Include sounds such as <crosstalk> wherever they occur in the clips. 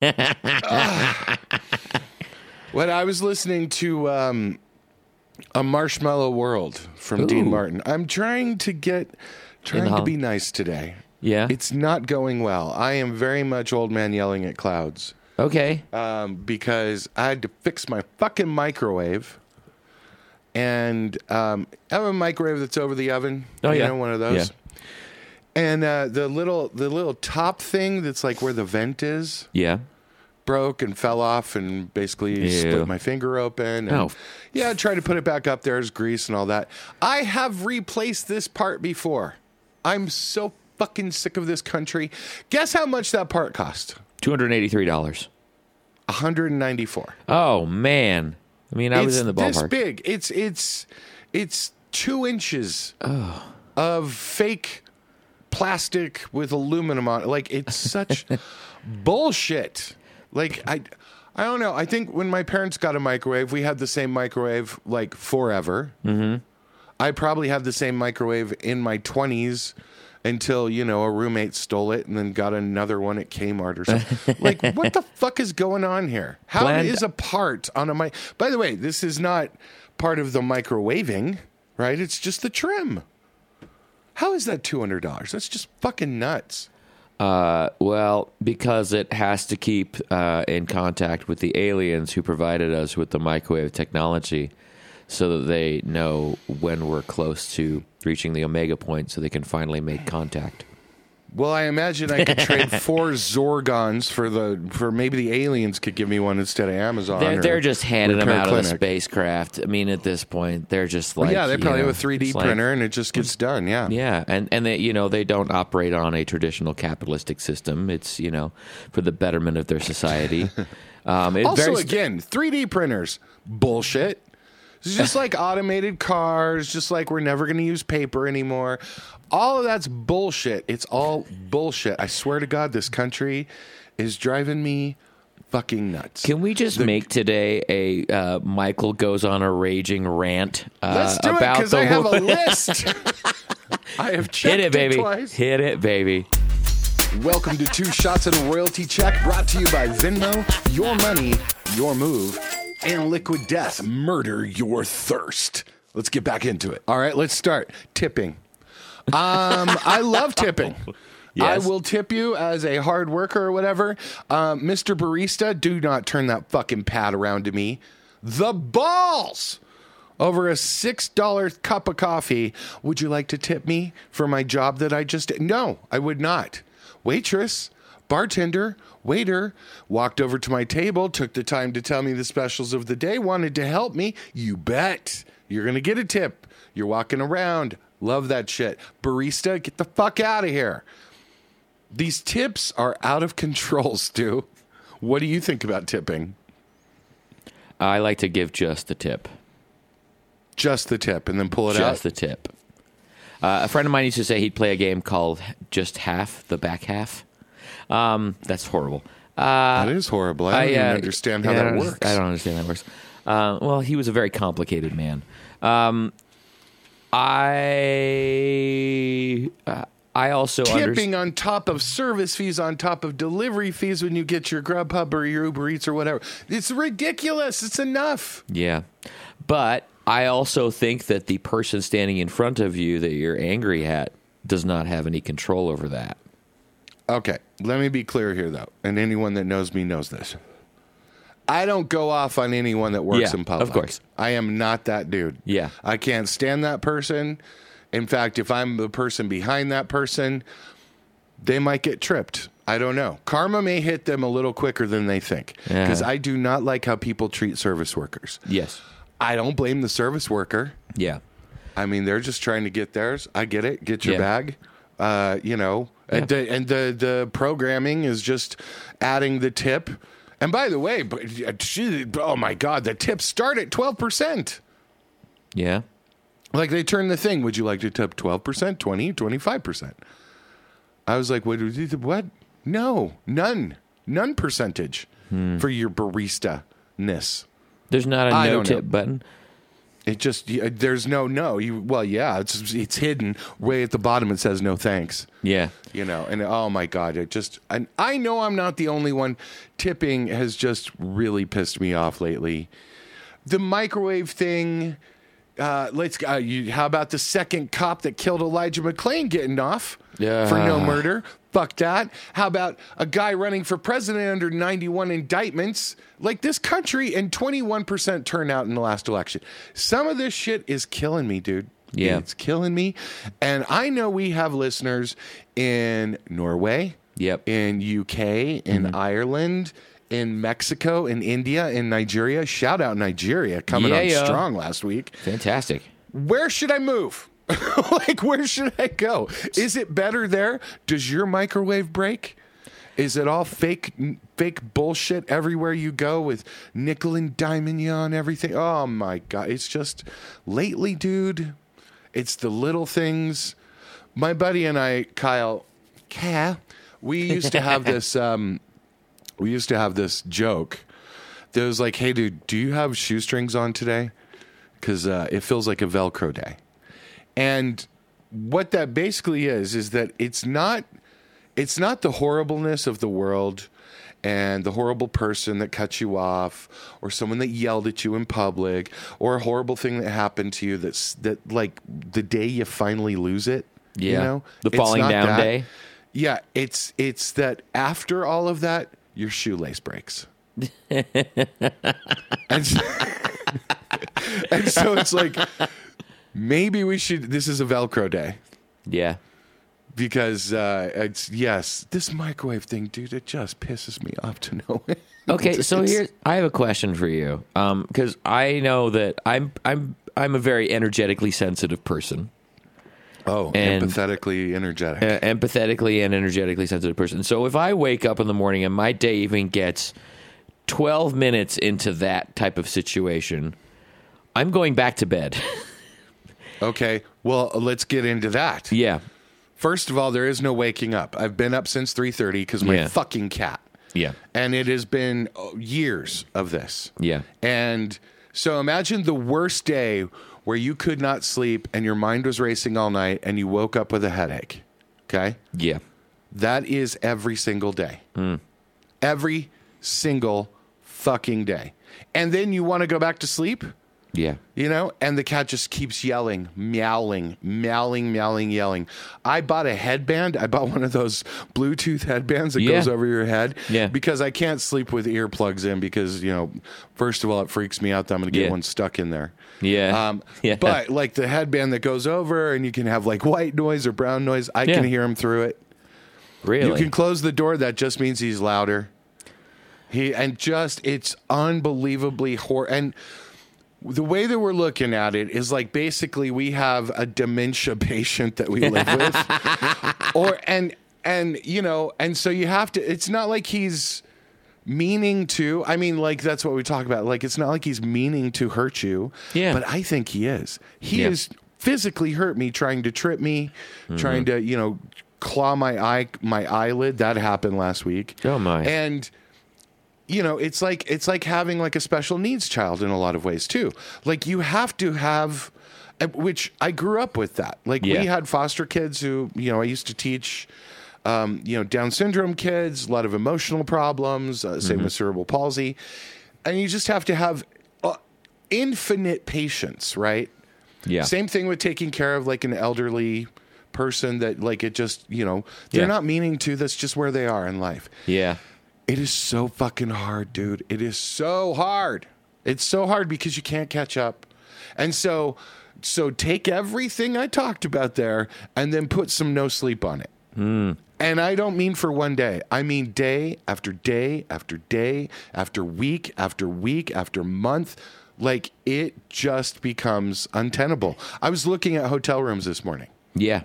<laughs> When I was listening to um, a Marshmallow World from Dean Martin, I'm trying to get trying to be nice today. Yeah. It's not going well. I am very much old man yelling at clouds okay. um, because I had to fix my fucking microwave. And um, I have a microwave that's over the oven. Oh, you yeah. know, one of those. And uh, the little the little top thing that's like where the vent is Yeah. Broke and fell off and basically Ew. split my finger open. And, Oh. Yeah, I tried to put it back up there as grease and all that. I have replaced this part before. I'm so fucking sick of this country. Guess how much that part cost? Two hundred eighty-three dollars. 194. Oh man. I mean, I was it's in the this ballpark. big. It's it's it's two inches of fake plastic with aluminum on. it. Like it's such <laughs> bullshit. Like I. I don't know. I think when my parents got a microwave, we had the same microwave like forever. Mm-hmm. I probably had the same microwave in my twenties until you know a roommate stole it and then got another one at Kmart or something. <laughs> like, what the fuck is going on here? How is Bland- a part on a mic? By the way, this is not part of the microwaving, right? It's just the trim. How is that two hundred dollars? That's just fucking nuts. Uh, well, because it has to keep uh, in contact with the aliens who provided us with the microwave technology, so that they know when we're close to reaching the omega point, so they can finally make contact. Well, I imagine I could trade <laughs> four Zorgons for the for maybe the aliens could give me one instead of Amazon. They're, they're just handing them out of the spacecraft. I mean, at this point, they're just like yeah, they probably know, have a 3D it's like- printer and it just gets done. Yeah. Yeah, and and they you know they don't operate on a traditional capitalistic system. It's you know for the betterment of their society. <laughs> Um, Also, very- again, 3D printers bullshit. It's just like automated cars, just like we're never going to use paper anymore. All of that's bullshit. It's all bullshit. I swear to God, this country is driving me fucking nuts. Can we just make today a uh, Michael goes on a raging rant uh, Let's do it about because the I have a <laughs> list. I have checked Hit it, baby! twice. Hit it, baby! Welcome to Two Shots at a Royalty Check, brought to you by Venmo, Your Money, Your Move, and Liquid Death, Murder Your Thirst. Let's get back into it. All right, let's start. Tipping. Um, I love tipping. <laughs> Yes. I will tip you as a hard worker or whatever. Um, Mr. Barista, do not turn that fucking pad around to me. The balls! over a six dollar cup of coffee. Would you like to tip me for my job that I just did? No, I would not. Waitress, bartender, waiter walked over to my table, took the time to tell me the specials of the day, wanted to help me. You bet. You're gonna get a tip. You're walking around. Love that shit. Barista, get the fuck out of here. These tips are out of control, <laughs> Stu. What do you think about tipping? I like to give just the tip, Just the tip and then pull it out. just the tip. Uh, a friend of mine used to say he'd play a game called Just Half, the back half. Um, that's horrible. Uh, That is horrible. I don't I, even uh, understand how yeah, that don't- works. I don't understand how that works. Uh, well, he was a very complicated man. Um, I uh, I also. Tipping on top of service fees, on top of delivery fees when you get your Grubhub or your Uber Eats or whatever. It's ridiculous. It's enough. Yeah. But I also think that the person standing in front of you that you're angry at does not have any control over that. Okay, let me be clear here, though, and anyone that knows me knows this. I don't go off on anyone that works Yeah, in public. of course. I am not that dude. Yeah. I can't stand that person. In fact, if I'm the person behind that person, they might get tripped. I don't know. Karma may hit them a little quicker than they think. Yeah. Because I do not like how people treat service workers. Yes. I don't blame the service worker. Yeah. I mean, they're just trying to get theirs. I get it. Get your Yeah. bag. Uh, you know, and, the, and the the programming is just adding the tip. And by the way, but uh, oh my god, the tips start at twelve percent. Yeah. Like they turn the thing. Would you like to tip twelve percent, 20 25 percent? I was like, what? What? No, none, none percentage Hmm. for your barista ness. There's not a no don't know. tip button. It just there's no no. You well, yeah, it's it's hidden way at the bottom. It says no thanks. Yeah. You know, and oh my god, it just and I know I'm not the only one. Tipping has just really pissed me off lately. The microwave thing. Uh, let's. Uh, you, how about the second cop that killed Elijah McClain getting off Yeah. for no murder? Fuck that. How about a guy running for president under 91 indictments? Like this country and 21% turnout in the last election. Some of this shit is killing me, dude. Yeah. It's killing me. And I know we have listeners in Norway, Yep. in UK, in mm-hmm. Ireland, in Mexico, in India, in Nigeria. Shout out Nigeria coming Yeah, on yeah. strong last week. Fantastic. Where should I move? <laughs> like where should I go? Is it better there? Does your microwave break? Is it all fake fake bullshit everywhere you go with nickel and diamond on everything? Oh my god, it's just lately, dude. It's the little things. My buddy and I, Kyle, Kyle, we used to have this <laughs> um we used to have this joke that was like, "Hey dude, do you have shoestrings on today?" Cuz uh, it feels like a velcro day. And what that basically is is that it's not it's not the horribleness of the world and the horrible person that cut you off or someone that yelled at you in public or a horrible thing that happened to you that's that like the day you finally lose it you Yeah. know The falling down that. day. yeah it's it's that after all of that your shoelace breaks <laughs> and, so, <laughs> and so it's like maybe we should this is a velcro day Yeah. because uh, it's yes, this microwave thing, dude, it just pisses me off to no end. <laughs> Okay, so It's- here I have a question for you, Um, because I know that I'm I'm I'm a very energetically sensitive person, oh, and- empathetically energetic. uh, empathetically and energetically sensitive person. So if I wake up in the morning and my day even gets twelve minutes into that type of situation, I'm going back to bed. <laughs> okay, well, let's get into that. yeah, First of all, there is no waking up. I've been up since three thirty because my Yeah. fucking cat, yeah, and it has been oh, years of this. yeah, And so imagine the worst day where you could not sleep and your mind was racing all night and you woke up with a headache. Okay. yeah, That is every single day. Hmm. Every single fucking day. And then you want to go back to sleep, yeah. you know, and the cat just keeps yelling, meowing, meowing, meowing, yelling. I bought a headband. I bought one of those Bluetooth headbands that Yeah. goes over your head Yeah. because I can't sleep with earplugs in because, you know, first of all, it freaks me out that I'm going to get Yeah. one stuck in there. Yeah. Um, <laughs> Yeah. But like the headband that goes over and you can have like white noise or brown noise, I Yeah. can hear him through it. Really? You can close the door. That just means he's louder. He and just it's unbelievably hor and the way that we're looking at it is like basically we have a dementia <laughs> patient that we live with, <laughs> or and and you know and so you have to. It's not like he's meaning to. I mean, like that's what we talk about. Like it's not like he's meaning to hurt you. Yeah. but I think he is. He Yeah. is physically hurt me, trying to trip me, mm-hmm. trying to you know claw my eye my eyelid. That happened last week. Oh, my. And you know, it's like it's like having like a special needs child in a lot of ways too. Like you have to have uh, which I grew up with that. Like Yeah. we had foster kids who, you know, I used to teach um, you know, Down syndrome kids, a lot of emotional problems, uh, Mm-hmm. same with cerebral palsy. And you just have to have uh, infinite patience, right? yeah. Same thing with taking care of like an elderly person that like it just, you know, they're Yeah. not meaning to, that's just where they are in life. Yeah. It is so fucking hard, dude. It is so hard. It's so hard because you can't catch up. And so so take everything I talked about there and then put some no sleep on it. Hmm. And I don't mean for one day. I mean day after day after day after week after week after month. Like it just becomes untenable. I was looking at hotel rooms this morning. Yeah.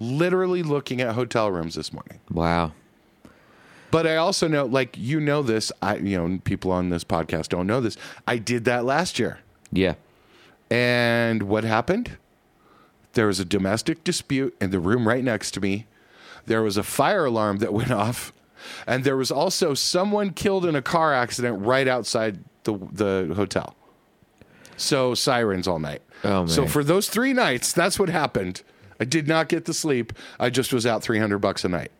Literally looking at hotel rooms this morning. Wow. But I also know, like you know this, I you know people on this podcast don't know this. I did that last year, Yeah. and what happened? There was a domestic dispute in the room right next to me. There was a fire alarm that <laughs> went off, and there was also someone killed in a car accident right outside the the hotel. So sirens all night. Oh, So man. for those three nights, that's what happened. I did not get to sleep. I just was out 300 bucks a night.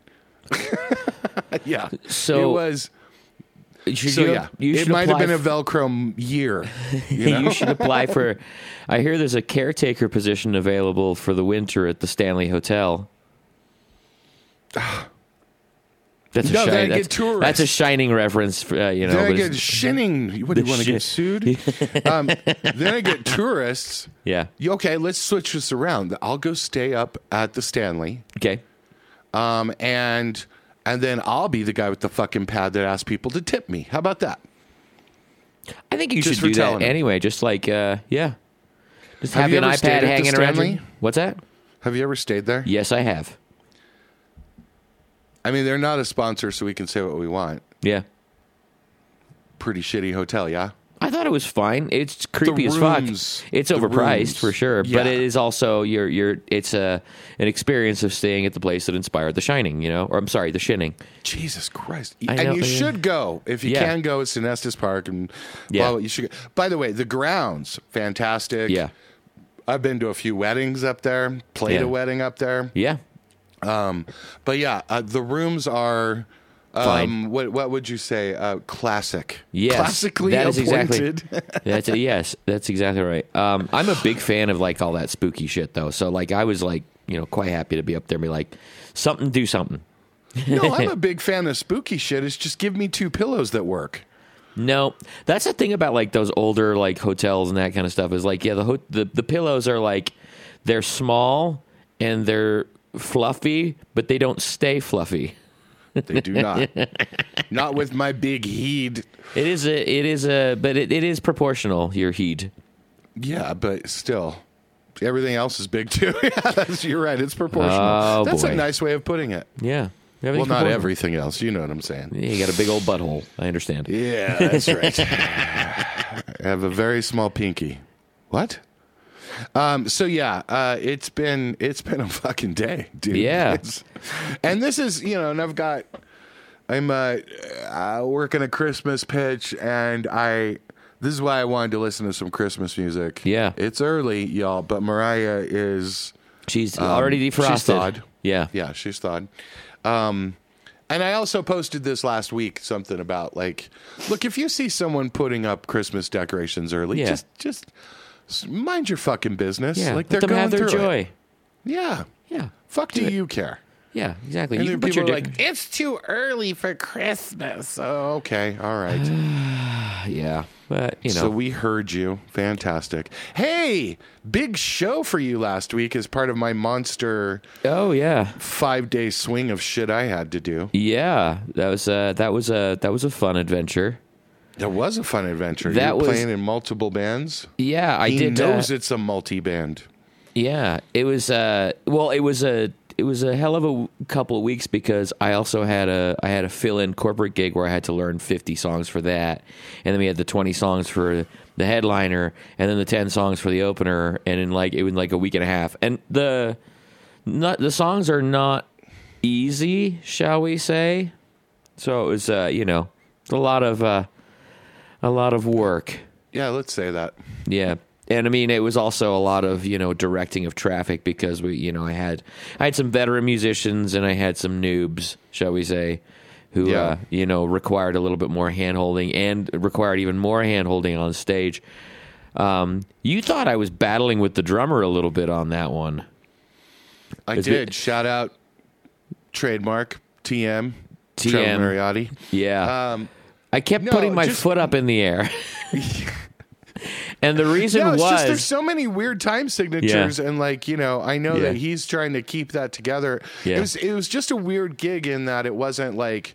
<laughs> <laughs> yeah. So- it was. Should So you, yeah, you it might have been a Velcro year. You <laughs> know? you should apply for. I hear there's a caretaker position available for the winter at the Stanley Hotel. <sighs> That's a No, shining. That's, that's a shining reference. For, uh, you know, then I get shinning. What do you want to get <laughs> sued? um, then I get tourists. yeah. Okay, let's switch this around. I'll go stay up at the Stanley, Okay. um, and and then I'll be the guy with the fucking pad that asks people to tip me. How about that? I think you Just should do that them. anyway. Just like, uh, yeah. Just Have have, you an iPad hanging around. You. What's that? Have you ever stayed there? Yes, I have. I mean, they're not a sponsor, so we can say what we want. Yeah. Pretty shitty hotel, yeah. I thought it was fine. It's creepy as rooms- fuck. It's the overpriced rooms. for sure, Yeah. but it is also your your. It's a an experience of staying at the place that inspired The Shining. You know, or I'm sorry, The Shinning. Jesus Christ! And know, you yeah. should go if you Yeah. can go. It's in Estes Park and Yeah. blah, blah, you should. Go. By the way, the grounds fantastic. Yeah, I've been to a few weddings up there. Played Yeah. a wedding up there. yeah. Um, but yeah, uh, the rooms are. Um, Fine. what what would you say? Uh, classic. Yes, Classically that is exactly- appointed. <laughs> <laughs> That's a, yes, that's exactly right. Um, I'm a big fan of like all that spooky shit though. So like, I was like, you know, quite happy to be up there and be like, something, do something. no, I'm a <laughs> big fan of spooky shit. It's just give me two pillows that work. No, that's the thing about like those older like hotels and that kind of stuff is like yeah the ho- the the pillows are like they're small and they're fluffy but they don't stay fluffy. They do not. not with my big heed. It is a it is a but it, it is proportional your heat. Yeah, but still, everything else is big too. <laughs> yeah, you're right. It's proportional. Oh, that's a nice way of putting it. Yeah. Well, not everything else. You know what I'm saying. Yeah, you got a big old butthole. I understand. Yeah, that's right. I <laughs> <laughs> have a very small pinky. What? Um, so yeah, uh, it's been it's been a fucking day, dude. Yeah. It's- and this is you know, and I've got I'm uh, uh, working a Christmas pitch, and I this is why I wanted to listen to some Christmas music. Yeah. it's early, y'all, but Mariah is She's um, already she's defrosted. thawed. Yeah. Yeah, she's thawed. Um, and I also posted this last week something about like, look, if you see someone putting up Christmas decorations early, Yeah. just just mind your fucking business. Yeah. like Let they're them have going their through joy. It. Yeah. Yeah. Fuck do it. you care? Yeah, exactly. And you then people your are like, it's too early for Christmas. Oh, okay, all right. <sighs> yeah, but you know, So we heard you. Fantastic. Hey, big show for you last week as part of my monster oh yeah, five day swing of shit I had to do. yeah. That was uh, that was a that was a fun adventure. That was a fun adventure. That was- playing in multiple bands. Yeah, I he did. knows uh, it's a multi band. Yeah, it was. Uh, well, it was a it was a hell of a w- couple of weeks because I also had a I had a fill in corporate gig where I had to learn fifty songs for that, and then we had the twenty songs for the headliner, and then the ten songs for the opener, and in like it was like a week and a half, and the not the songs are not easy, shall we say? So it was, uh, you know, a lot of uh, a lot of work. Yeah, let's say that. Yeah. And I mean, it was also a lot of you know directing of traffic because we, you know, I had I had some veteran musicians and I had some noobs, shall we say, who Yeah. uh, you know required a little bit more hand holding and required even more hand holding on stage. Um, you thought I was battling with the drummer a little bit on that one. I Is did. it- Shout out trademark TM. TM. Mariotti. Yeah, Um, I kept no, putting my just- foot up in the air, <laughs> and the reason no, was just there's so many weird time signatures, and like you know, I know Yeah. that he's trying to keep that together. Yeah. It was it was just a weird gig in that it wasn't like.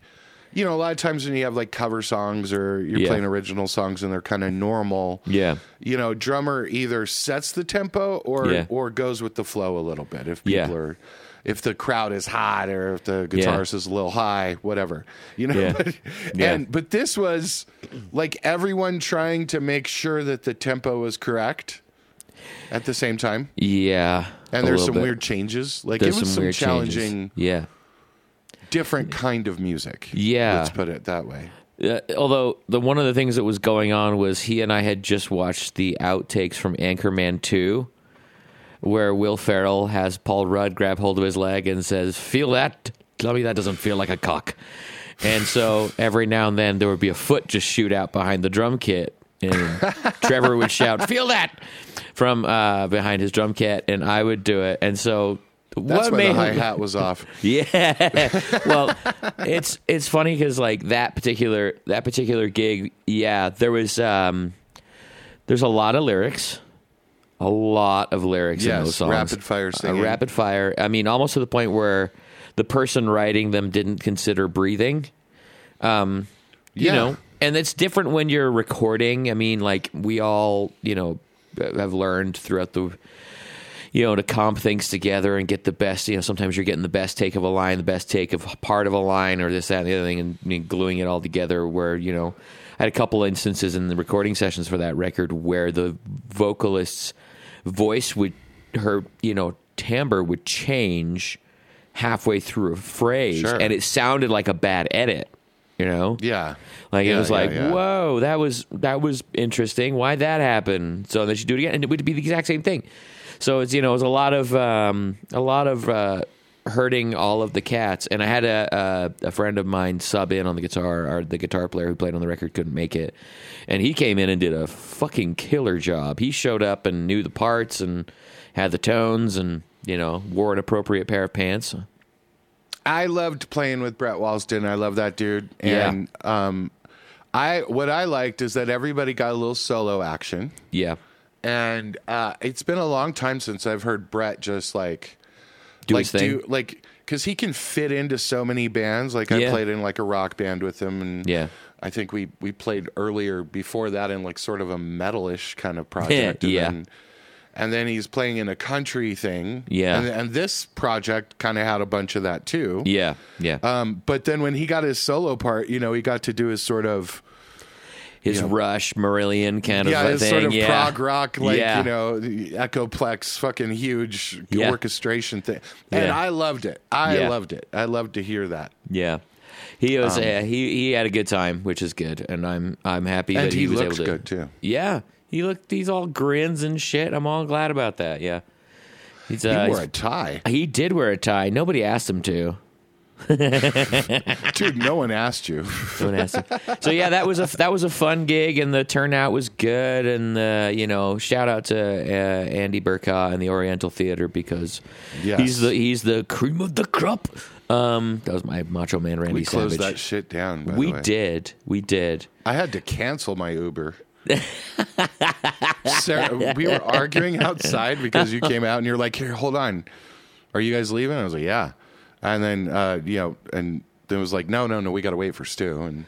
You know, a lot of times when you have like cover songs or you're Yeah. playing original songs and they're kind of normal, yeah, you know, drummer either sets the tempo or Yeah. or goes with the flow a little bit. If people Yeah. are, if the crowd is hot or if the guitarist is a little high, whatever, you know. Yeah. But, <laughs> Yeah. And but this was like everyone trying to make sure that the tempo was correct at the same time. yeah, And there's some bit. weird changes. Like There's it was some some, challenging, changes. Yeah. different kind of music. Yeah. let's put it that way. Uh, although the one of the things that was going on was he and I had just watched the outtakes from Anchorman Two, where Will Ferrell has Paul Rudd grab hold of his leg and says, "Feel that? Tell me that doesn't feel like a cock." And so every now and then there would be a foot just shoot out behind the drum kit, and <laughs> Trevor would shout, "Feel that!" from uh, behind his drum kit, and I would do it. And so That's what why made the hi hat was off. <laughs> yeah. well, it's it's funny because like that particular that particular gig, yeah, there was um, there's a lot of lyrics, a lot of lyrics in those songs. rapid fire Uh, rapid fire. I mean, almost to the point where the person writing them didn't consider breathing. Um, you Yeah. know, and it's different when you're recording. I mean, like we all, you know, have learned throughout the you know, to comp things together and get the best. You know, sometimes you're getting the best take of a line, the best take of part of a line, or this, that, and the other thing, and, mean, gluing it all together. Where you know, I had a couple instances in the recording sessions for that record where the vocalist's voice would, her, you know, timbre would change halfway through a phrase, Sure. and it sounded like a bad edit. You know, Yeah. like it was yeah, like, yeah. whoa, that was that was interesting. Why'd that happened So then she do it again, and it would be the exact same thing. So it's you know, it was a lot of um, a lot of uh, hurting all of the cats. And I had a, a a friend of mine sub in on the guitar, or the guitar player who played on the record couldn't make it, and he came in and did a fucking killer job. He showed up and knew the parts and had the tones, and you know, wore an appropriate pair of pants. I loved playing with Brett Walston. I love that dude. Yeah. And um, I what I liked is that everybody got a little solo action. Yeah, And uh, it's been a long time since I've heard Brett just like do like his thing. do like because he can fit into so many bands. Like I Yeah. played in like a rock band with him, and Yeah. I think we we played earlier before that in like sort of a metalish kind of <laughs> project. and Yeah. then, and then he's playing in a country thing. Yeah. and, and this project kind of had a bunch of that too. yeah, yeah. Um, but then when he got his solo part, you know, he got to do his sort of his you know, Rush Marillion kind yeah, of his thing. sort of yeah. prog rock, like Yeah. you know, Echoplex, fucking huge Yeah. orchestration thing, and. I loved it. I loved it. I loved to hear that. Yeah, he Um, was. uh, he he had a good time, which is good, and I'm I'm happy that he, he was able to. good, too. Yeah, he looked. He's all grins and shit. I'm all glad about that. Yeah, he's. He Uh, wore a tie, he did wear a tie. Nobody asked him to. <laughs> dude. No one asked you. No one asked him. so yeah, that was a that was a fun gig, and the turnout was good. And uh, you know, shout out to uh, Andy Burka and the Oriental Theater because Yes. he's the he's the cream of the crop. Um, that was my Macho Man Randy We closed Savage. that shit down. By we the way. did, we did. I had to cancel my Uber. <laughs> Sarah, we were arguing outside because you came out and you're like, "Here, hold on, are you guys leaving?" I was like, "Yeah," and then uh, you know, and then it was like, "No, no, no, we got to wait for Stu." And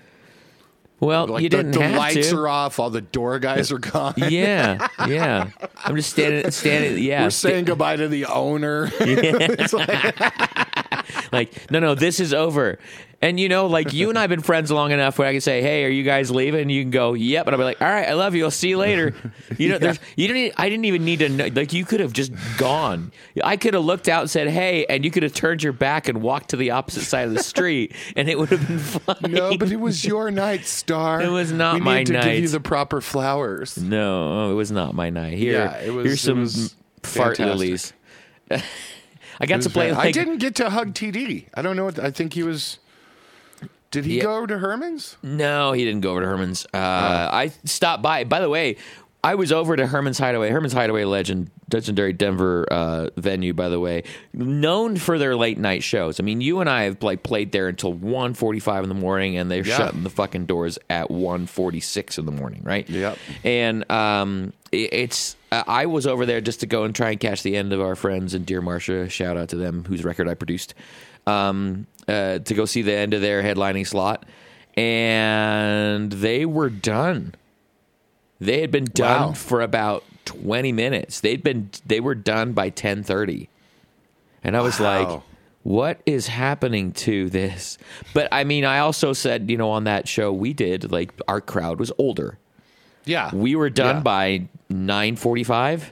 Well, like you the, didn't the have lights to. are off, all the door guys are gone. <laughs> yeah, yeah. I'm just standing, standing. Yeah, We're sta- saying goodbye to the owner. <laughs> <laughs> It's like, like, no, no, this is over. And you know, like you and I have been friends long enough where I can say, "Hey, are you guys leaving?" And you can go, "Yep," and I'll be like, "All right, I love you. I'll see you later." <laughs> You know, there's you didn't. I didn't even need to know. Like, you could have just gone. I could have looked out and said, "Hey," and you could have turned your back and walked to the opposite side of the street, <laughs> and it would have been fine. no, but it was your night, Star. It was not we my need to night. give you the proper flowers. No, it was not my night. Here, Yeah, was- here's some fart fantastic. lilies. <laughs> I got to play. I didn't get to hug TD. I don't know. What, I think he was. Did he Yeah. go to Herman's? No, he didn't go over to Herman's. Uh, Oh. I stopped by. By the way, I was over to Herman's Hideaway. Herman's Hideaway, legend, legendary Denver uh, venue. By the way, known for their late night shows. I mean, you and I have like played there until 1.45 in the morning, and they're Yeah. shutting the fucking doors at 1.46 in the morning, right? Yep. And um, it- it's uh, I was over there just to go and try and catch the end of our friends and Dear Marcia. Shout out to them, whose record I produced. Um, uh, to go see the end of their headlining slot, and they were done. They had been done Wow. for about twenty minutes. They'd been they were done by ten thirty, and I was like, "What is happening to this?" But I mean, I also said, you know, on that show we did, like our crowd was older. Yeah. We were done Yeah. by nine forty-five.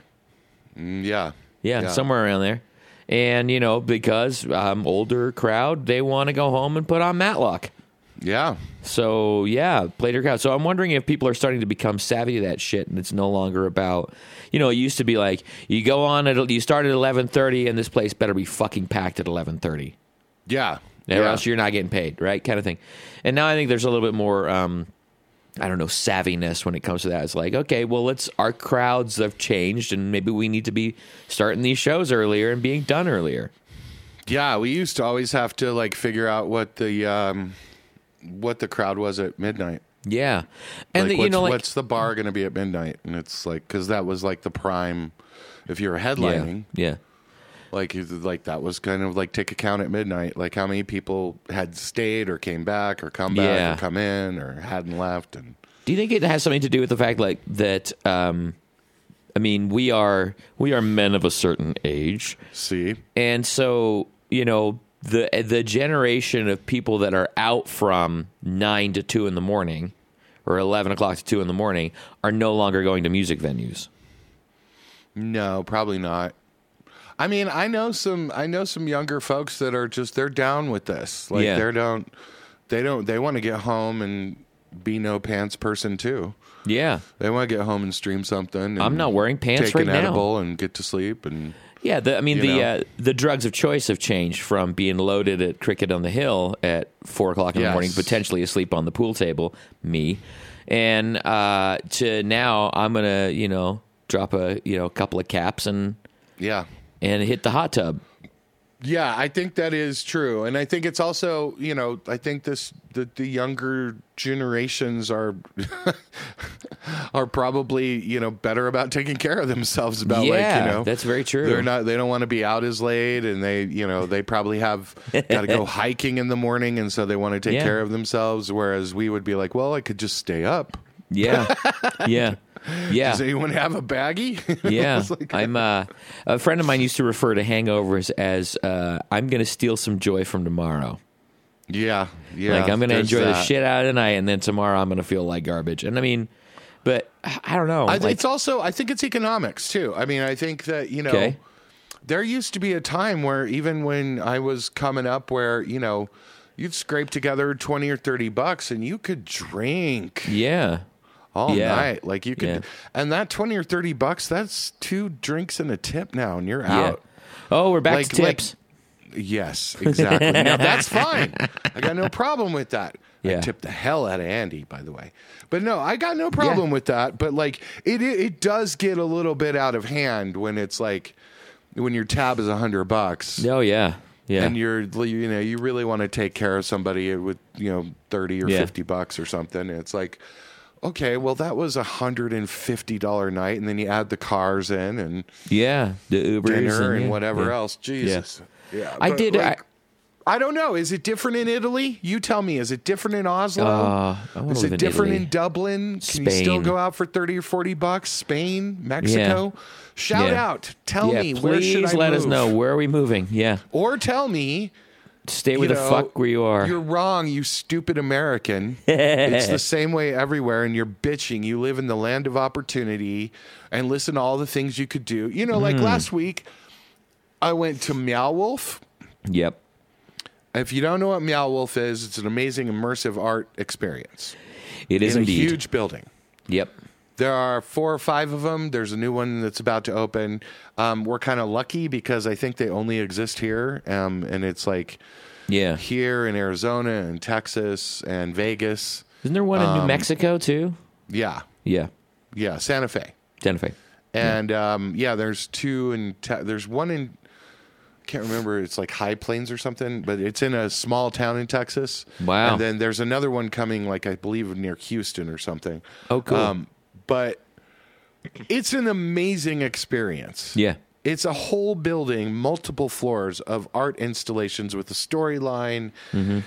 Mm, yeah. Yeah, somewhere around there. And you know, because um, older crowd, they want to go home and put on Matlock. Yeah. So yeah, played her crowd. So I'm wondering if people are starting to become savvy to that shit, and it's no longer about, you know, it used to be like you go on at you start at 11:30, and this place better be fucking packed at 11:30, Yeah. or yeah. else you're not getting paid, right? Kind of thing. And now I think there's a little bit more, um, I don't know, savviness when it comes to that. It's like, okay, well, let's our crowds have changed, and maybe we need to be starting these shows earlier and being done earlier. Yeah, we used to always have to like figure out what the um what the crowd was at midnight. Yeah, and like, the, you know, like what's the bar going to be at midnight? And it's like because that was like the prime. If you're headlining, yeah, yeah. Like like that was kind of like take a count at midnight. Like how many people had stayed or came back or come back Yeah. or come in or hadn't left and Do you think it has something to do with the fact like that? Um, I mean, we are we are men of a certain age, see. and so you know the the generation of people that are out from nine to two in the morning, or eleven o'clock to two in the morning, are no longer going to music venues. No, probably not. I mean, I know some I know some younger folks that are just they're down with this. Like Yeah. they don't they don't they want to get home and be no pants person too. Yeah, They want to get home and stream something. And I'm not wearing pants take right an now. edible and get to sleep and yeah. The, I mean, the uh, the drugs of choice have changed from being loaded at Cricket on the Hill at four o'clock in the morning, potentially asleep on the pool table, me, and uh, to now I'm gonna you know drop a you know couple of caps and yeah. And hit the hot tub. Yeah, I think that is true, and I think it's also you know I think this the the younger generations are <laughs> are probably you know better about taking care of themselves about like you know that's very true. They're not they don't want to be out as late, and they you know they probably have got to go <laughs> hiking in the morning, and so they want to take Yeah. care of themselves. Whereas we would be like, well, I could just stay up. Yeah, <laughs> yeah, yeah. Does anyone have a baggie? <laughs> Yeah, like- I'm. Uh, a friend of mine used to refer to hangovers as uh, "I'm going to steal some joy from tomorrow." yeah, yeah. like I'm going to enjoy the shit out of the night, and then tomorrow I'm going to feel like garbage. And I mean, but I don't know. I, like, it's also I think it's economics too. I mean, I think that you know Okay. there used to be a time where even when I was coming up, where you know you'd scrape together twenty or thirty bucks and you could drink yeah, all Yeah. night. Like you could, Yeah. and that twenty or thirty bucks that's two drinks and a tip now, and you're yeah. out. Oh, we're back Like- to like- tips. Yes, exactly. now <laughs> that's fine. I got no problem with that. Yeah. I tipped the hell out of Andy, by the way. But no, I got no problem with that. But like, it, it it does get a little bit out of hand when it's like when your tab is a hundred bucks. oh yeah, yeah. And you're, you know, you really want to take care of somebody with, you know, 30 or Yeah. 50 bucks or something. It's like, okay, well, that was a $150 night. And then you add the cars in and yeah, the Ubers dinner and, yeah, whatever yeah. else. Jesus. Yeah. I did. like, I don't know. Is it different in Italy? You tell me. Is it different in Oslo? Uh, Is it in different Italy. in Dublin? Can you still go out for 30 or 40 bucks? Spain? Mexico? Shout Yeah. out. Tell yeah, me please where should I let us know where are we moving. Yeah, Or tell me stay you where the know, fuck where you are. You're wrong, you stupid American. <laughs> it's the same way everywhere, and you're bitching. You live in the land of opportunity and listen to all the things you could do. You know, like hmm. last week, I went to Meow Wolf. Yep. If you don't know what Meow Wolf is, it's an amazing immersive art experience It is in indeed. a huge building. Yep. There are four or five of them. There's a new one that's about to open. Um, we're kind of lucky because I think they only exist here, um, and it's like Yeah. here in Arizona and Texas and Vegas. Isn't there one in Um, New Mexico too? Yeah, Yeah. yeah, Santa Fe, Santa Fe. and um, yeah, there's two in. Te- there's one in. I can't remember. It's like High Plains or something, but it's in a small town in Texas. Wow. And then there's another one coming, like I believe near Houston or something. Oh, cool. But it's an amazing experience. Yeah. It's a whole building, multiple floors of art installations with a storyline. Mm-hmm.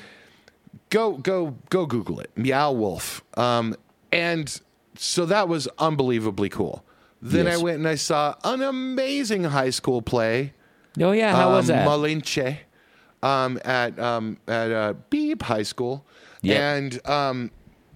Go, go, go! Google it, Meow Wolf. Um, and so that was unbelievably cool. Then Yes. I went and I saw an amazing high school play. Oh yeah. How was um, that? Malinche, um, at um, at uh, Beep High School, Yeah. and um,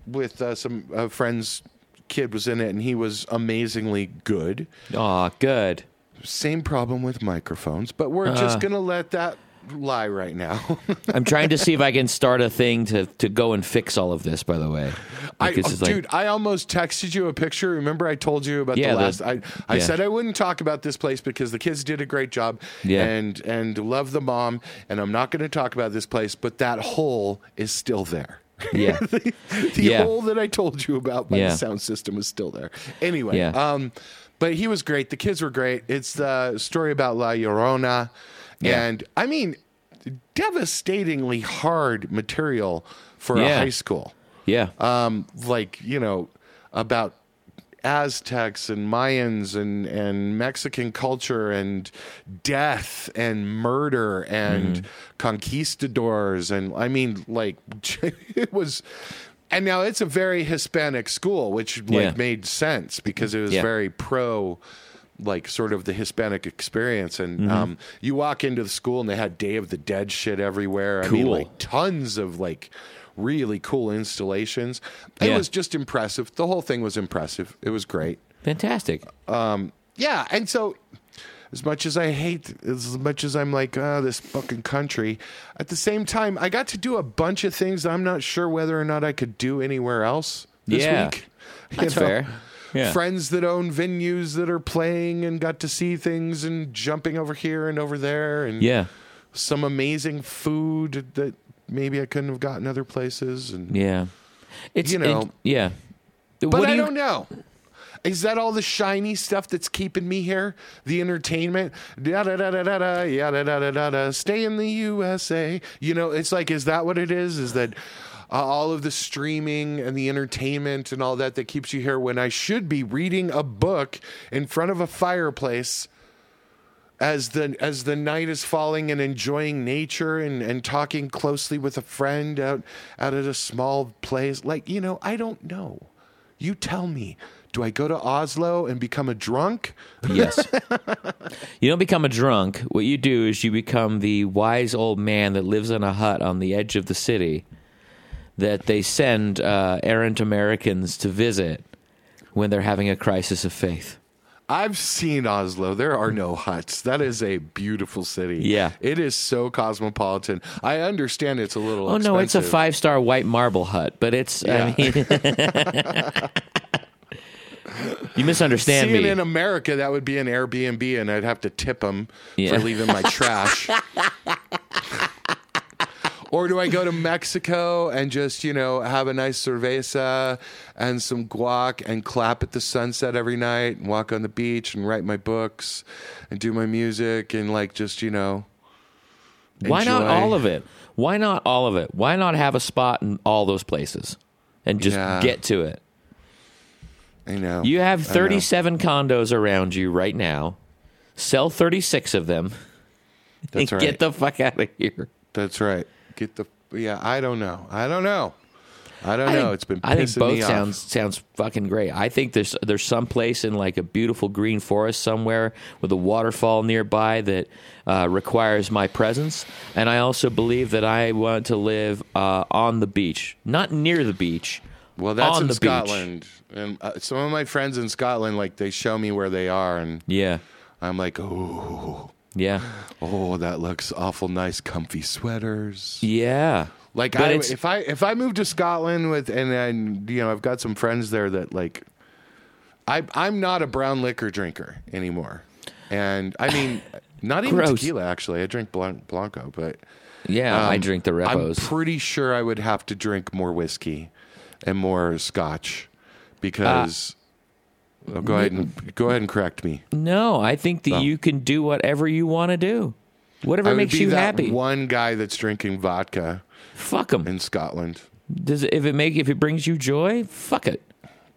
with uh, some uh, friends. Kid was in it, and he was amazingly good Aw, good. same problem with microphones, but we're just Uh. gonna let that lie right now. <laughs> I'm trying to see if I can start a thing to, to go and fix all of this. By the way, I, oh, it's like- dude, I almost texted you a picture. Remember, I told you about Yeah, the the- last. I, I yeah. said I wouldn't talk about this place because the kids did a great job. Yeah. and and love the mom, and I'm not going to talk about this place. But that hole is still there. <laughs> yeah, the Yeah. hole that I told you about by Yeah. the sound system was still there. Anyway, Yeah. um, but he was great. The kids were great. It's the story about La Llorona, and I mean, devastatingly hard material for a high school yeah, um, like you know about Aztecs and Mayans and and Mexican culture and death and murder and conquistadors and I mean like <laughs> it was. And now it's a very Hispanic school, which like Yeah. made sense because it was Yeah. very pro like sort of the Hispanic experience. And Mm-hmm. um, you walk into the school and they had Day of the Dead shit everywhere. I mean, like tons of like really cool installations. It Yeah. was just impressive. The whole thing was impressive. It was great. fantastic. Yeah, and so as much as I hate, as much as I'm like, ah, this fucking country, at the same time, I got to do a bunch of things I'm not sure whether or not I could do anywhere else this Yeah. week. You That's know? fair. Yeah. Friends that own venues that are playing and got to see things and jumping over here and over there and Yeah, some amazing food that maybe I couldn't have gotten other places and yeah. It's You know. it- yeah. But What do I you- don't know. Is that all the shiny stuff that's keeping me here? The entertainment, da da da da da da, yeah da da da da da. Stay in the USA. You know, it's like, is that what it is? Is that uh, all of the streaming and the entertainment and all that that keeps you here when I should be reading a book in front of a fireplace? As the as the night is falling and enjoying nature and, and talking closely with a friend out out at a small place, like you know, I don't know. You tell me. Do I go to Oslo and become a drunk? Yes. <laughs> you don't become a drunk. What you do is you become the wise old man that lives in a hut on the edge of the city that they send uh, errant Americans to visit when they're having a crisis of faith. I've seen Oslo. There are no huts. That is a beautiful city. Yeah. It is so cosmopolitan. I understand it's a little Oh no, it's a expensive. five star white marble hut, but it's I mean <laughs> You misunderstand Seeing me. in America, that would be an Airbnb, and I'd have to tip them Yeah. for leaving my trash. <laughs> or do I go to Mexico and just, you know, have a nice cerveza and some guac and clap at the sunset every night and walk on the beach and write my books and do my music and, like, just, you know. Why not all of it? Why not all of it? Why not have a spot in all those places and just Yeah. get to it? I know. You have 37 condos around you right now. Sell 36 of them That's and right. get the fuck out of here. That's right. Get the. Yeah, I don't know. I don't know. I don't I know. think, it's been I think both me off. sounds sounds fucking great. I think there's there's some place in like a beautiful green forest somewhere with a waterfall nearby that uh, requires my presence, and I also believe that I want to live uh, on the beach, not near the beach. Well, that's on in the beach. Scotland, and uh, some of my friends in Scotland, like they show me where they are, and Yeah, I'm like, oh, yeah, oh, that looks awful nice, comfy sweaters. yeah. Like, But I, it's- if I if I move to Scotland with, and then you know, I've got some friends there that like, I I'm not a brown liquor drinker anymore, and I mean, <sighs> not even Gross. tequila actually. I drink Blan- blanco, but. Yeah, I Um, drink the repos. I'm pretty sure I would have to drink more whiskey and more scotch because. Go ahead and go ahead and correct me. no, I think that you can do whatever you want to do. Whatever makes you that happy. one guy that's drinking vodka Fuck him in Scotland. Does it, if it make if it brings you joy, fuck it.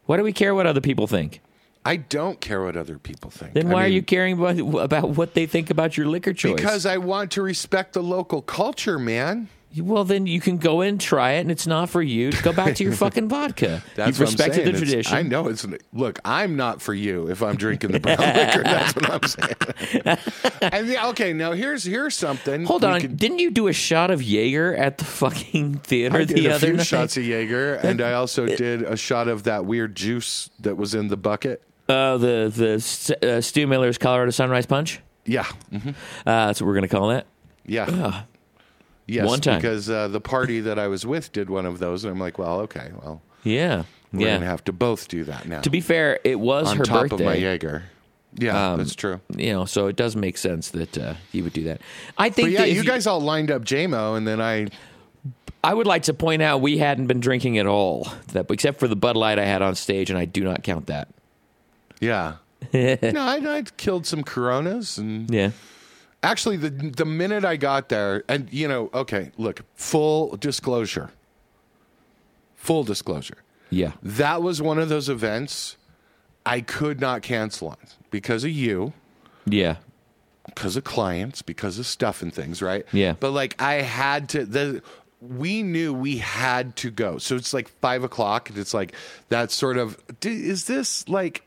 Why do we care what other people think? I don't care what other people think. Then I why are you caring about, about what they think about your liquor choice? Because I want to respect the local culture, man. Well, then you can go in, try it, and it's not for you. Go back to your <laughs> fucking vodka. That's You've respected the It's- tradition. I know it's. Look, I'm not for you if I'm drinking the brown liquor. <laughs> That's what I'm saying. and yeah, okay, now here's here's something. Hold we on, could- didn't you do a shot of Jaeger at the fucking theater I did the a other few night? shots of Jaeger, and I also did a shot of that weird juice that was in the bucket. uh, the the uh, Stu Miller's Colorado Sunrise Punch. Yeah, mhm. Uh, that's what we're gonna call that. Yeah. Yes, One time. because uh, the party that I was with did one of those, and I'm like, well, okay, well, Yeah. we're yeah. gonna have to both do that now. to be fair, it was on her top birthday. of my Jaeger. Yeah, Um, that's true. You know, so it does make sense that uh, you would do that. I think But yeah, you guys all lined up JMO, and then I I would like to point out we hadn't been drinking at all, that except for the Bud Light I had on stage, and I do not count that. Yeah. <laughs> no, I, I killed some Coronas, and Yeah. Actually, the the minute I got there, and you know, okay, look, full disclosure, full disclosure, Yeah. that was one of those events I could not cancel on because of you, Yeah. because of clients, because of stuff and things, right? Yeah. But like, I had to. The we knew we had to go, so it's like five o'clock, and it's like that sort of. Is this like?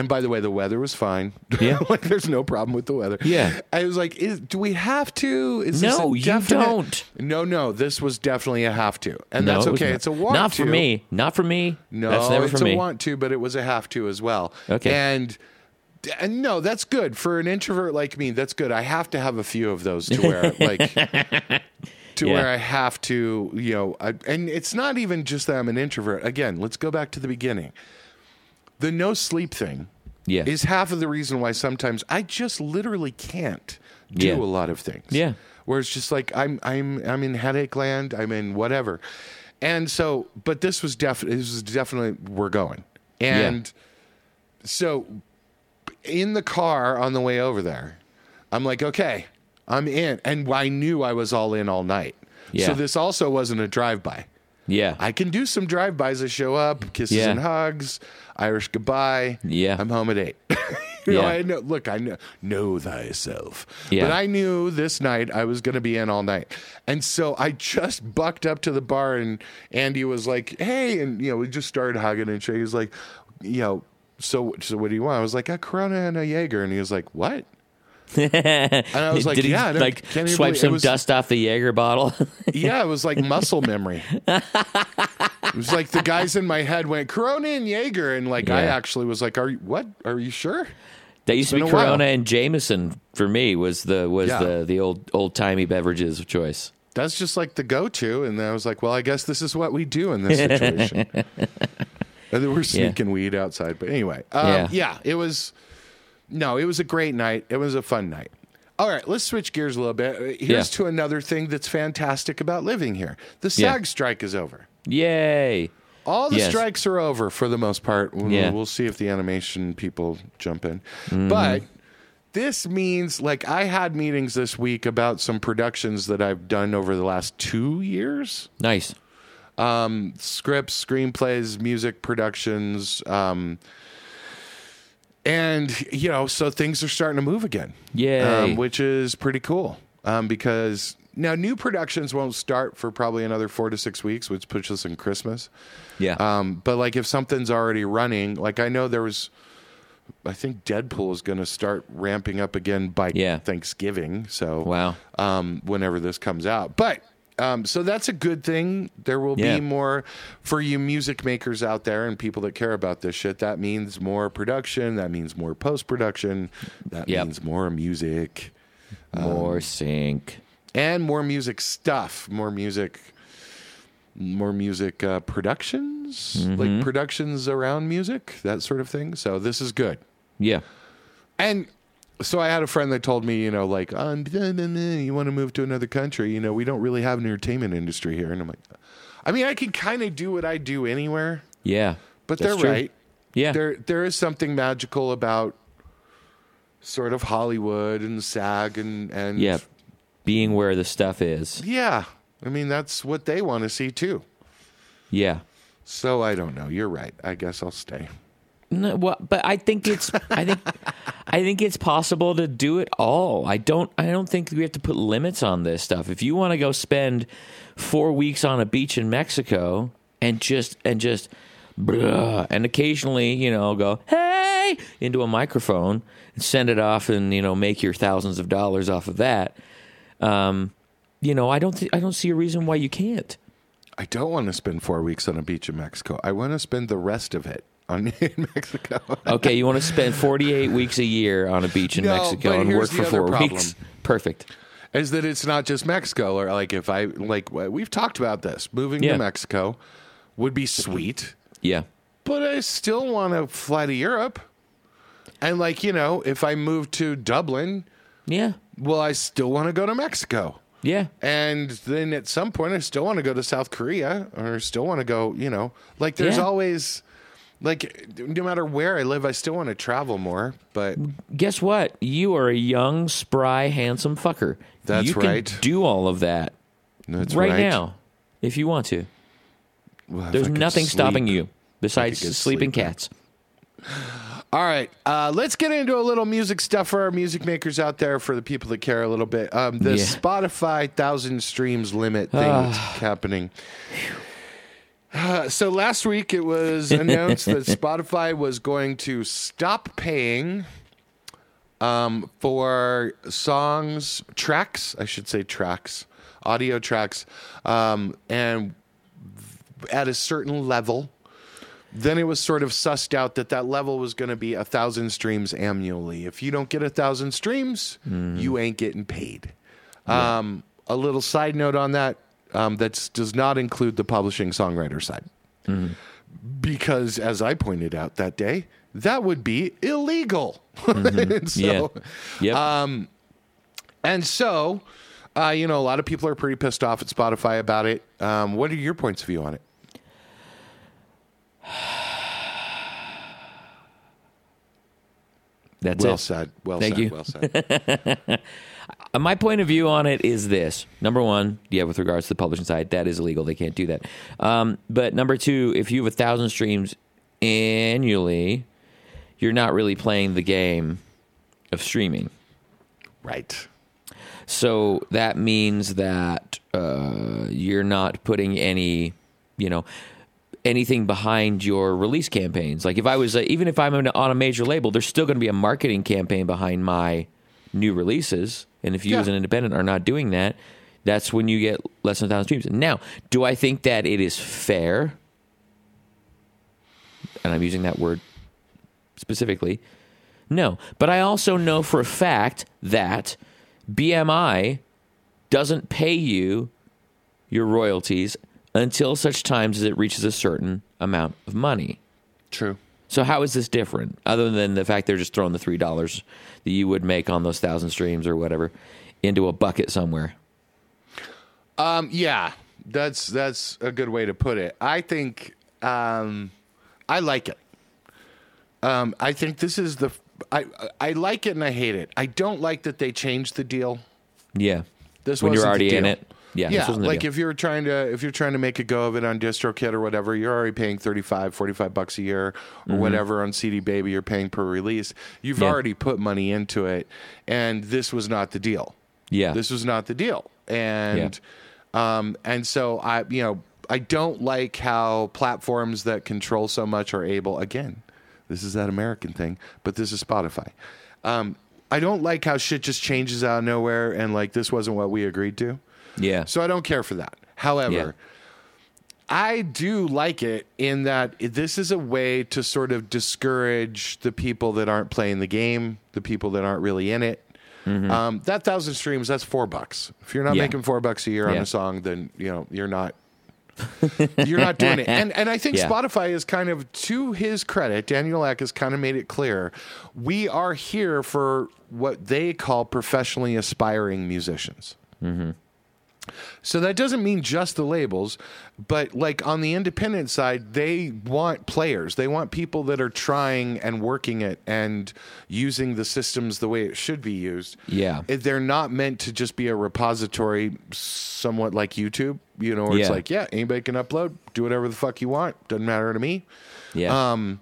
And by the way, the weather was fine. <laughs> Yeah. like there's no problem with the weather. Yeah. I was like, is, do we have to? Is No, you definite- don't. No, no, this was definitely a have to, and No, that's okay. It's a want Not to. for me. Not for me. No, That's never it's a me. want to, but it was a have to as well. Okay. and. And no, that's good for an introvert like me. That's good. I have to have a few of those to where, <laughs> like, to Yeah. where I have to, you know. I, and it's not even just that I'm an introvert. Again, let's go back to the beginning. The no sleep thing Yeah. is half of the reason why sometimes I just literally can't do Yeah. a lot of things. Yeah. Where it's just like I'm I'm I'm in headache land, I'm in whatever. And so but this was definitely this was definitely we're going. And so in the car on the way over there, I'm like, okay, I'm in. And I knew I was all in all night. Yeah. So this also wasn't a drive by. Yeah. I can do some drive bys. I show up, kisses Yeah. and hugs, Irish goodbye. Yeah. I'm home at eight. <laughs> you know, Yeah. I know. Look, I know, know thyself. Yeah. But I knew this night I was going to be in all night, and so I just bucked up to the bar, and Andy was like, "Hey," and you know, we just started hugging and shit. He was like, "You know." So, so what do you want? I was like a Corona and a Jaeger, and he was like, "What?" And I was <laughs> like, Did he "Yeah." Don't- like swipe believe- some was- dust off the Jaeger bottle? <laughs> Yeah, it was like muscle memory. <laughs> it was like the guys in my head went Corona and Jaeger, and like I actually was like, "Are you what? Are you sure?" that used to be been a while. Corona and Jameson for me was the was Yeah. the the old old timey beverages of choice. That's just like the go-to, and I was like, "Well, I guess this is what we do in this situation." and then we're sneaking weed outside, but anyway, um, Yeah. yeah, it was. No, it was a great night. It was a fun night. All right, let's switch gears a little bit. Here's Yeah. to another thing that's fantastic about living here. The Yeah. SAG strike is over. Yay! All the Yes. strikes are over for the most part. We'll, Yeah. we'll see if the animation people jump in. Mm-hmm. But this means, like, I had meetings this week about some productions that I've done over the last two years Nice. scripts, screenplays, music productions. Um, and, you know, so things are starting to move again. Yeah, Um, which is pretty cool um, because now new productions won't start for probably another four to six weeks, which puts us in Christmas. Yeah. Um, but like if something's already running, like I know there was, I think Deadpool is going to start ramping up again by Yeah. Thanksgiving. So Wow. um, whenever this comes out, but. Um, so that's a good thing. There will Yeah. be more for you music makers out there and people that care about this shit. That means more production. That means more post production. That Yep. means more music More sync. and more music stuff, more music, more music uh, productions, Mm-hmm. like productions around music, that sort of thing. So this is good. Yeah. And so I had a friend that told me, you know, like, oh, <laughs> you want to move to another country? You know, we don't really have an entertainment industry here. And I'm like, I mean, I can kind of do what I do anywhere, Yeah. but they're true. right. Yeah. There, there is something magical about sort of Hollywood and SAG and and yeah. Being where the stuff is. yeah. I mean, that's what they want to see too. Yeah. So I don't know. You're right. I guess I'll stay. No, well, but I think it's I think I think it's possible to do it all. I don't I don't think we have to put limits on this stuff. If you want to go spend 4 weeks on a beach in Mexico and just and just blah, and occasionally, you know, go, "Hey!" into a microphone and send it off and, you know, make your thousands of dollars off of that. Um, you know, I don't th- I don't see a reason why you can't. I don't want to spend four weeks on a beach in Mexico. I want to spend the rest of it on <laughs> in Mexico. Okay, you want to spend 48 weeks a year on a beach in No, Mexico and work for four problem. weeks. Perfect. is that it's not just Mexico. Or like if I like we've talked about this, moving Yeah. to Mexico would be sweet, Yeah. but I still want to fly to Europe. And like you know, if I move to Dublin, Yeah. well, I still want to go to Mexico. Yeah. And then at some point, I still want to go to South Korea or still want to go, you know, like there's Yeah. always, like, no matter where I live, I still want to travel more. But Guess what? You are a young, spry, handsome fucker. That's you can right. Do all of that that's right, right, now if you want to. Well, There's nothing stopping you besides sleeping sleep. cats. <sighs> All right, uh, let's get into a little music stuff for our music makers out there, for the people that care a little bit. Um, the Yeah. Spotify thousand streams limit thing that's <sighs> happening. Uh, so last week it was <laughs> announced that Spotify was going to stop paying um, for songs, tracks, I should say tracks, audio tracks, um, and at a certain level then it was sort of sussed out that that level was going to be a thousand streams annually. If you don't get a thousand streams, you ain't getting paid. Um, a little side note on that um, that does not include the publishing songwriter side. Because, as I pointed out that day, that would be illegal. <laughs> And so, yeah. Yep. Um, and so, uh, you know, a lot of people are pretty pissed off at Spotify about it. Um, what are your points of view on it? <sighs> That's Well it. said. Well Thank said. you. Well said. <laughs> Uh, my point of view on it is this: number one, yeah, with regards to the publishing side, that is illegal; they can't do that. Um, but number two, if you have a thousand streams annually, you're not really playing the game of streaming. right. So that means that uh, you're not putting any, you know, anything behind your release campaigns. Like if I was, uh, even if I'm on a major label, there's still going to be a marketing campaign behind my new releases. And if you Yeah. as an independent are not doing that, that's when you get less than a thousand streams. Now, do I think that it is fair? And I'm using that word specifically. No, but I also know for a fact that BMI doesn't pay you your royalties until such times as it reaches a certain amount of money. True. So how is this different, other than the fact they're just throwing the three dollars that you would make on those thousand streams or whatever into a bucket somewhere? Um, yeah, that's that's a good way to put it. I think um, I like it. Um, I think this is the I I like it and I hate it. I don't like that they changed the deal. Yeah, This when you're already in it. Yeah, this Yeah, like if you're trying to if you're trying to make a go of it on DistroKid or whatever, you're already paying 35, 45 bucks a year or whatever on CD Baby you're paying per release. You've Mm-hmm. Yeah. already put money into it and this was not the deal. yeah, this was not the deal and um and so i you know i don't like how platforms that control so much are able again this is that american thing but this is spotify um i don't like how shit just changes out of nowhere and like this wasn't what we agreed to yeah, so i don't care for that however Yeah. I do like it in that this is a way to sort of discourage the people that aren't playing the game, the people that aren't really in it. Um, that thousand streams, that's four bucks. If you're not Mm-hmm. Yeah. making four bucks a year on Yeah. a song, then you know you're not. you're not doing it, <laughs> and and I think Yeah. Spotify is kind of to his credit. Daniel Ek has kind of made it clear we are here for what they call professionally aspiring musicians. So that doesn't mean just the labels, but like on the independent side, they want players. They want people that are trying and working it and using the systems the way it should be used. Yeah. They're not meant to just be a repository somewhat like YouTube, you know, where it's like, yeah, anybody can upload, do whatever the fuck you want, doesn't matter to me. yeah, Um,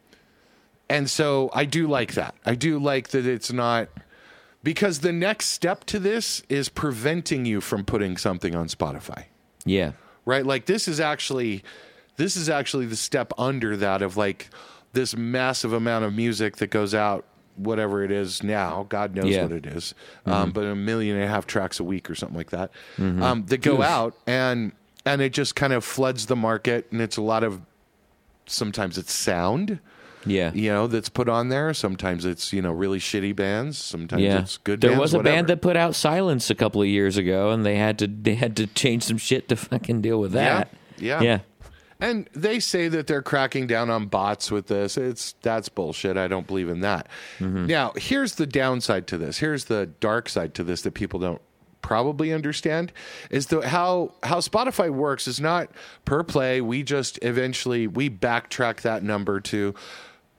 And so I do like that. I do like that it's not because the next step to this is preventing you from putting something on Spotify. yeah, Right? Like this is actually this is actually the step under that of like this massive amount of music that goes out whatever it is now. God knows Yeah. what it is, um, but a million and a half tracks a week or something like that um, that go out and and it just kind of floods the market and it's a lot of sometimes it's sound Yeah. you know, that's put on there. Sometimes it's you know really shitty bands. Sometimes Yeah, it's good. there bands, was a whatever. band that put out Silence a couple of years ago, and they had to they had to change some shit to fucking deal with that. Yeah. yeah, And they say that they're cracking down on bots with this. It's that's bullshit. I don't believe in that. Mm-hmm. Now, here's the downside to this. Here's the dark side to this that people don't probably understand is the how how Spotify works is not per play. We just eventually we backtrack that number to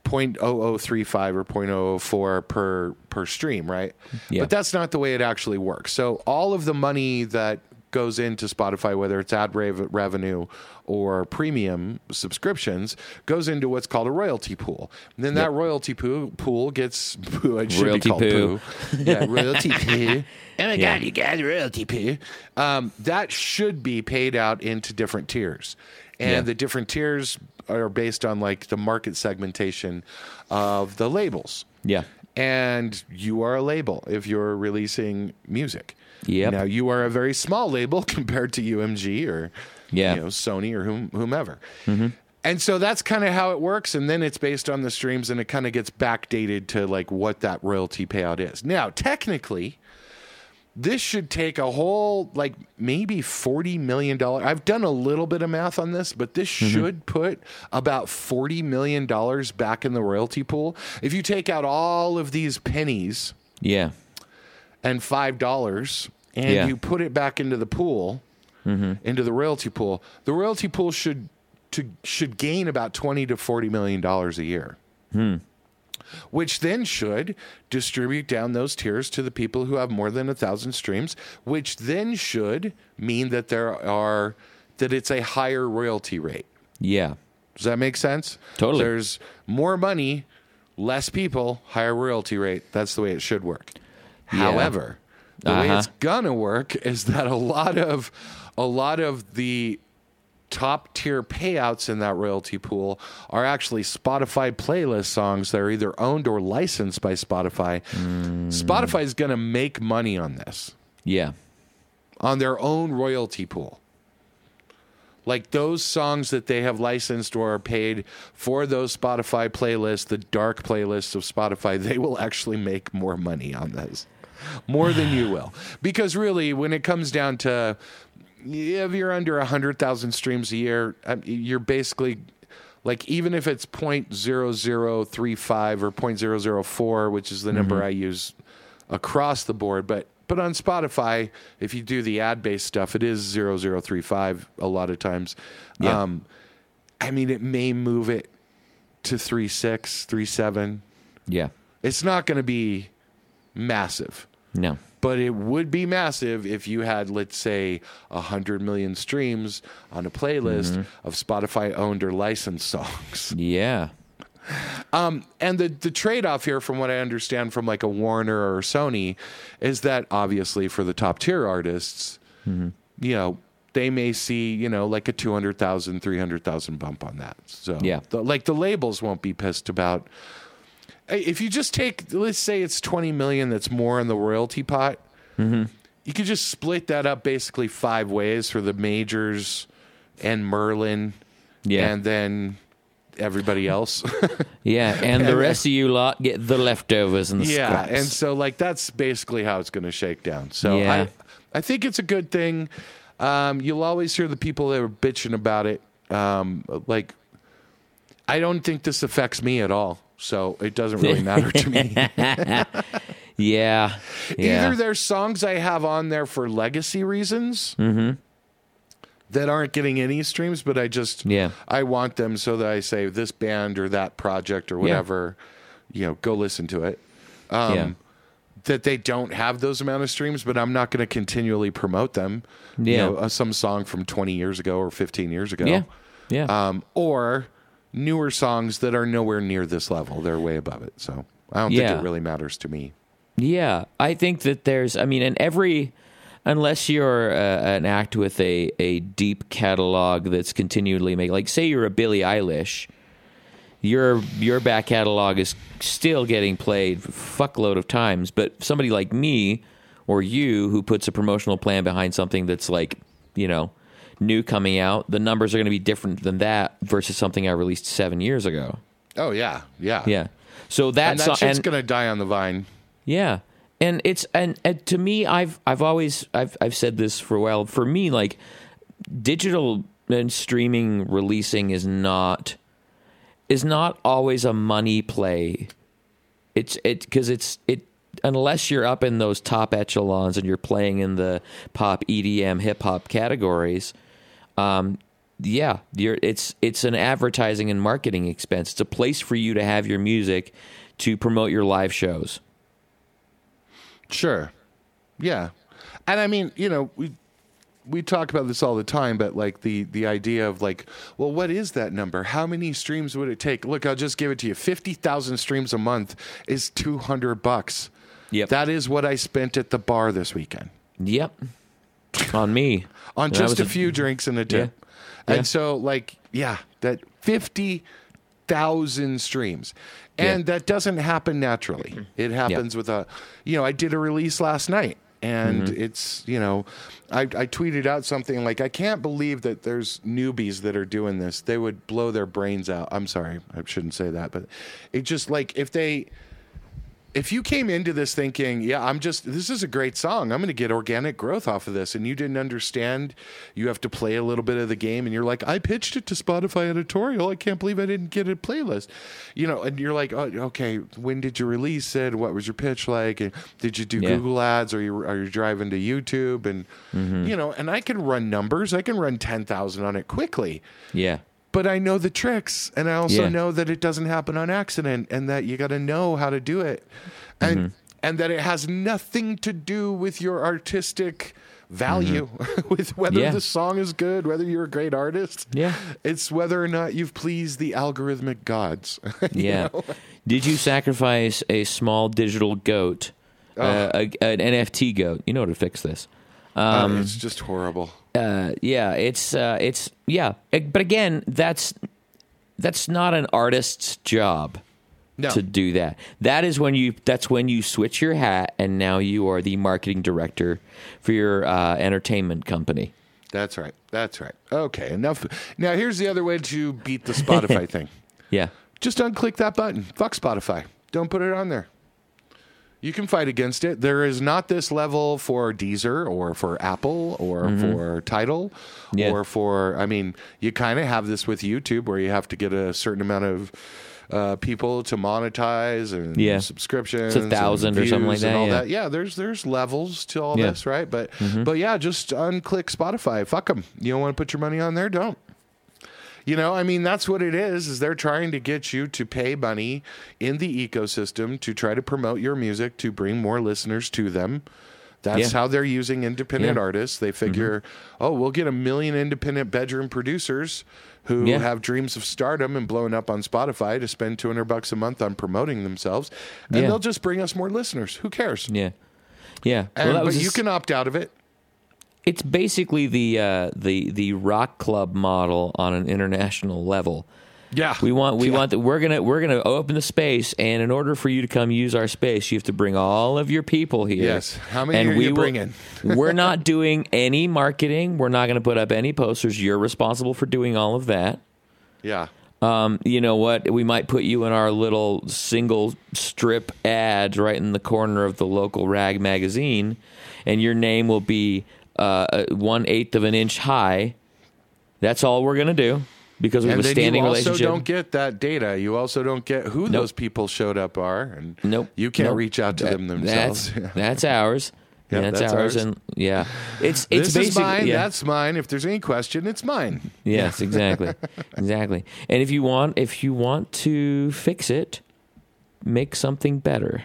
0.0035 or 0.004 per per stream, right? Yeah. But that's not the way it actually works. So all of the money that goes into Spotify, whether it's ad rev- revenue or premium subscriptions, goes into what's called a royalty pool. And then that royalty pool, pool gets <laughs> poo, it should Royalty be called poo. poo. <laughs> Yeah, royalty poo. Oh my <laughs> Yeah. god, you guys royalty poo. Um, that should be paid out into different tiers. And Yeah. the different tiers are based on like the market segmentation of the labels yeah, and you are a label if you're releasing music. Yep. Now you are a very small label <laughs> compared to UMG or Yeah. you know Sony or whom, whomever. Mm-hmm. And so that's kind of how it works, and then it's based on the streams, and it kind of gets backdated to like what that royalty payout is. Now, technically, this should take a whole like maybe 40 million dollar I've done a little bit of math on this but this mm-hmm. should put about 40 million dollars back in the royalty pool. If you take out all of these pennies yeah, and five dollars and Yeah. you put it back into the pool mm-hmm. into the royalty pool the royalty pool should to should gain about 20 to 40 million dollars a year hmm. Which then should distribute down those tiers to the people who have more than a thousand streams which then should mean that there are that it's a higher royalty rate. Yeah, does that make sense? Totally. there's more money less people higher royalty rate. That's the way it should work. However the way Uh-huh. it's gonna work is that a lot of a lot of the top tier payouts in that royalty pool are actually Spotify playlist songs that are either owned or licensed by Spotify. Mm. Spotify is going to make money on this yeah, on their own royalty pool. Like those songs that they have licensed or are paid for those Spotify playlists, the dark playlists of Spotify, they will actually make more money on those. More than you will. <sighs> Because really, when it comes down to if you're under 100,000 streams a year, um, you're basically like even if it's 0.0035 or 0.004, which is the number I use across the board, but but on Spotify, if you do the ad based stuff, it is 0035 a lot of times. Yeah. Um, I mean, it may move it to 3.6, 3.7. yeah, It's not going to be massive no, but it would be massive if you had let's say 100 million streams on a playlist Mm-hmm. of spotify owned or licensed songs <laughs> yeah, and the, the trade-off here from what i understand from like a warner or sony is that obviously for the top tier artists Mm-hmm. you know they may see you know like a 200000 300000 bump on that so Yeah. the, like the labels won't be pissed about if you just take let's say it's 20 million that's more in the royalty pot Mm-hmm. you could just split that up basically five ways for the majors and merlin yeah, and then everybody else <laughs> yeah, and the rest of you lot get the leftovers and the yeah scraps. and so like that's basically how it's going to shake down so Yeah. I, I think it's a good thing um, you'll always hear the people that are bitching about it um, like i don't think this affects me at all so it doesn't really matter to me <laughs> yeah, yeah, Either there's songs I have on there for legacy reasons that aren't getting any streams, but I just Yeah. I want them so that I say this band or that project or whatever, you know, go listen to it. Um, yeah, That they don't have those amount of streams, but I'm not going to continually promote them. You Yeah. know, uh, some song from 20 years ago or 15 years ago. yeah, yeah. Um, or newer songs that are nowhere near this level. They're way above it. So I don't Yeah. think it really matters to me. Yeah, I think that there's. I mean, in every, unless you're uh, an act with a a deep catalog that's continually making, like say you're a Billie Eilish, your your back catalog is still getting played fuckload of times. But somebody like me or you who puts a promotional plan behind something that's like you know new coming out, the numbers are going to be different than that versus something I released seven years ago. Oh yeah, yeah, Yeah. So And that's that shit's and, gonna die on the vine. Yeah, and it's and, and to me, I've I've always I've I've said this for a while. For me, like digital and streaming releasing is not is not always a money play. It's it because it's it unless you're up in those top echelons and you're playing in the pop EDM hip hop categories. Um, yeah, you're, it's it's an advertising and marketing expense. It's a place for you to have your music to promote your live shows. Sure. Yeah. And I mean, you know, we we talk about this all the time, but like the the idea of like, well, what is that number? How many streams would it take? Look, I'll just give it to you. Fifty thousand streams a month is two hundred bucks. Yep. That is what I spent at the bar this weekend Yep. On me. on just a few drinks and a tip. Yeah. And so, like, yeah, that fifty thousand streams, and Yeah. that doesn't happen naturally. It happens with a, you know, I did a release last night. And Mm-hmm. it's you know, I, I tweeted out something like I can't believe that there's newbies that are doing this. They would blow their brains out. I'm sorry, I shouldn't say that, but it just like if they if you came into this thinking, yeah, I'm just, this is a great song. I'm going to get organic growth off of this. And you didn't understand, you have to play a little bit of the game. And you're like, I pitched it to Spotify editorial. I can't believe I didn't get a playlist. You know, and you're like, oh, okay, when did you release it? What was your pitch like? And did you do Yeah. Google ads? Are you, are you driving to YouTube? And, mm-hmm. you know, and I can run numbers. I can run 10,000 on it quickly Yeah. But I know the tricks, and I also Yeah. know that it doesn't happen on accident, and that you got to know how to do it, and Mm-hmm. and that it has nothing to do with your artistic value, <laughs> with whether Mm-hmm. Yeah. the song is good, whether you're a great artist. Yeah. it's whether or not you've pleased the algorithmic gods. <laughs> Yeah. know? Did you sacrifice a small digital goat, Oh. uh, a, an NFT goat? You know how to fix this. Uh, Um, it's just horrible. uh, yeah, it's uh, it's yeah, but again, that's that's not an artist's job No, to do that. That is when you that's when you switch your hat and now you are the marketing director for your uh, entertainment company. that's right. That's right. Okay, enough. Now here's the other way to beat the Spotify <laughs> thing. Yeah, just unclick that button. Fuck Spotify. Don't put it on there. You can fight against it. There is not this level for Deezer or for Apple or for Tidal Yeah. or for, I mean, you kind of have this with YouTube where you have to get a certain amount of uh, people to monetize and Yeah. subscriptions. It's a thousand and or something like that, yeah. that. Yeah, there's there's levels to all Yeah. Mm-hmm. this, right? But but yeah, just unclick Spotify. Fuck them. You don't want to put your money on there? Don't. You know, I mean, that's what it is. Is they're trying to get you to pay money in the ecosystem to try to promote your music to bring more listeners to them. That's Yeah. how they're using independent Yeah. artists. They figure, oh, we'll get a million independent bedroom producers who Yeah. have dreams of stardom and blowing up on Spotify to spend 200 bucks a month on promoting themselves, and they'll just bring us more listeners. Who cares? yeah, yeah. And, well, but a you can opt out of it. It's basically the uh, the the rock club model on an international level. Yeah, We want we Yeah. want that we're gonna we're gonna open the space, and in order for you to come use our space, you have to bring all of your people here. Yes. How many and are we you will- bringing? <laughs> we're not doing any marketing. We're not going to put up any posters. You're responsible for doing all of that. Yeah. Um, you know what? We might put you in our little single strip ads right in the corner of the local rag magazine, and your name will be uh, one eighth of an inch high. That's all we're gonna do because we have a standing you also relationship. don't get that data. You also don't get who Nope. those people showed up are, and Nope. you can't Nope. reach out to That- them themselves. That's <laughs> <laughs> that's ours. Yeah, that's, that's ours. ours. and yeah, it's it's this mine. yeah. That's mine. If there's any question, it's mine. <laughs> Yes, exactly, exactly. And if you want, if you want to fix it, make something better.